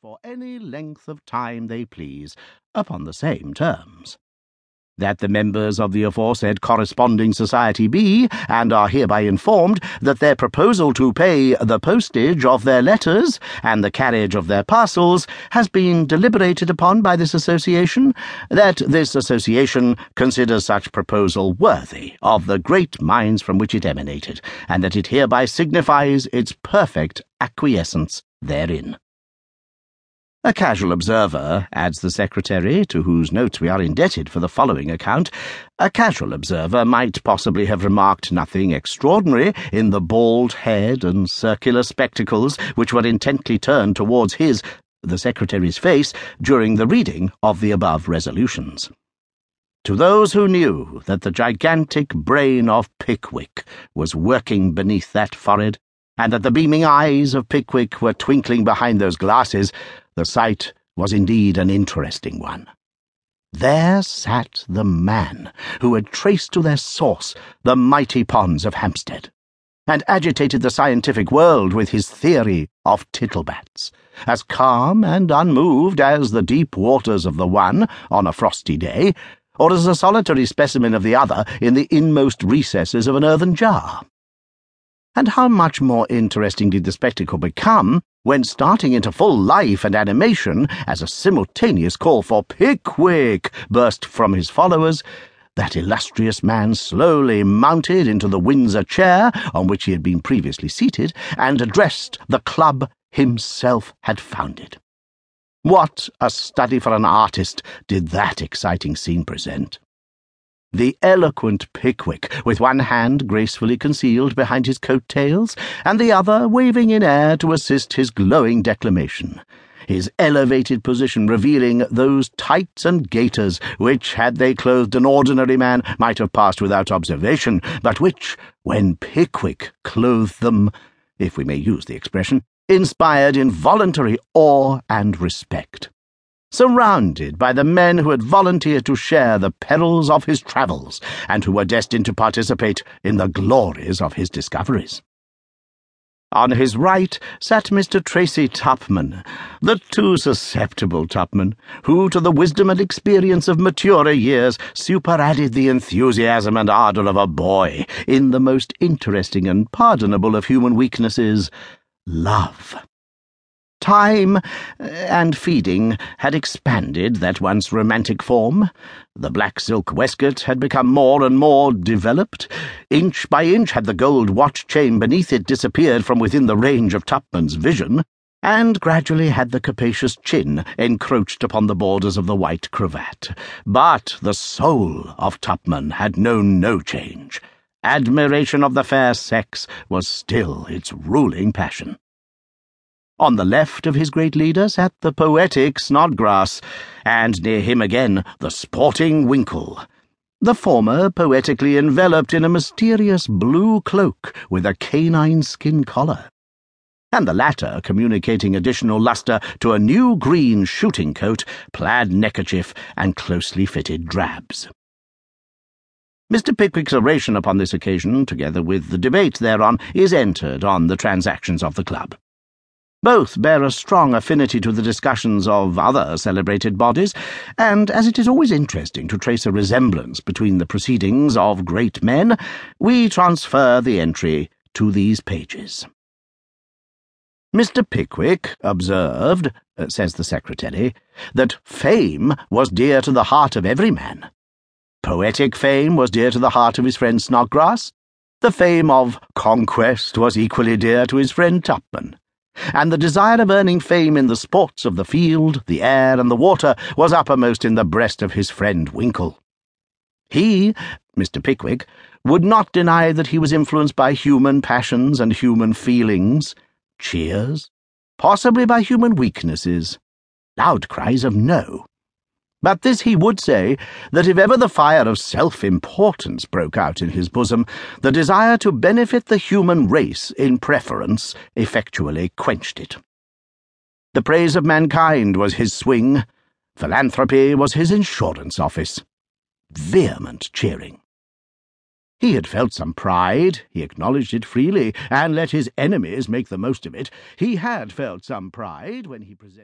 for any length of time they please, upon the same terms. That the members of the aforesaid corresponding society be, and are hereby informed, that their proposal to pay the postage of their letters and the carriage of their parcels has been deliberated upon by this association, that this association considers such proposal worthy of the great minds from which it emanated, and that it hereby signifies its perfect acquiescence therein. A casual observer, adds the secretary, to whose notes we are indebted for the following account, a casual observer might possibly have remarked nothing extraordinary in the bald head and circular spectacles which were intently turned towards his, the secretary's face, during the reading of the above resolutions. To those who knew that the gigantic brain of Pickwick was working beneath that forehead, and that the beaming eyes of Pickwick were twinkling behind those glasses, the sight was indeed an interesting one. There sat the man who had traced to their source the mighty ponds of Hampstead, and agitated the scientific world with his theory of tittlebats, as calm and unmoved as the deep waters of the one on a frosty day, or as a solitary specimen of the other in the inmost recesses of an earthen jar. And how much more interesting did the spectacle become when starting into full life and animation as a simultaneous call for Pickwick burst from his followers, that illustrious man slowly mounted into the Windsor chair on which he had been previously seated and addressed the club himself had founded. What a study for an artist did that exciting scene present! The eloquent Pickwick, with one hand gracefully concealed behind his coat tails, and the other waving in air to assist his glowing declamation. His elevated position revealing those tights and gaiters which, had they clothed an ordinary man, might have passed without observation, but which, when Pickwick clothed them, if we may use the expression, inspired involuntary awe and respect surrounded by the men who had volunteered to share the perils of his travels and who were destined to participate in the glories of his discoveries. On his right sat Mr. Tracy Tupman, the too susceptible Tupman, who, to the wisdom and experience of maturer years, superadded the enthusiasm and ardour of a boy in the most interesting and pardonable of human weaknesses love. Time uh, and feeding had expanded that once romantic form. The black silk waistcoat had become more and more developed. Inch by inch had the gold watch chain beneath it disappeared from within the range of Tupman's vision, and gradually had the capacious chin encroached upon the borders of the white cravat. But the soul of Tupman had known no change. Admiration of the fair sex was still its ruling passion. On the left of his great leader sat the poetic Snodgrass, and near him again the sporting Winkle. The former poetically enveloped in a mysterious blue cloak with a canine skin collar, and the latter communicating additional lustre to a new green shooting coat, plaid neckerchief, and closely fitted drabs. Mr. Pickwick's oration upon this occasion, together with the debate thereon, is entered on the transactions of the club. Both bear a strong affinity to the discussions of other celebrated bodies, and as it is always interesting to trace a resemblance between the proceedings of great men, we transfer the entry to these pages. Mr. Pickwick observed, uh, says the secretary, that fame was dear to the heart of every man. Poetic fame was dear to the heart of his friend Snodgrass. The fame of conquest was equally dear to his friend Tupman and the desire of earning fame in the sports of the field, the air, and the water was uppermost in the breast of his friend Winkle. He, Mr. Pickwick, would not deny that he was influenced by human passions and human feelings, cheers, possibly by human weaknesses, loud cries of no. But this he would say, that if ever the fire of self importance broke out in his bosom, the desire to benefit the human race in preference effectually quenched it. The praise of mankind was his swing, philanthropy was his insurance office. Vehement cheering. He had felt some pride, he acknowledged it freely, and let his enemies make the most of it. He had felt some pride when he presented.